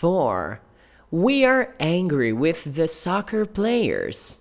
4. We are angry with the soccer players.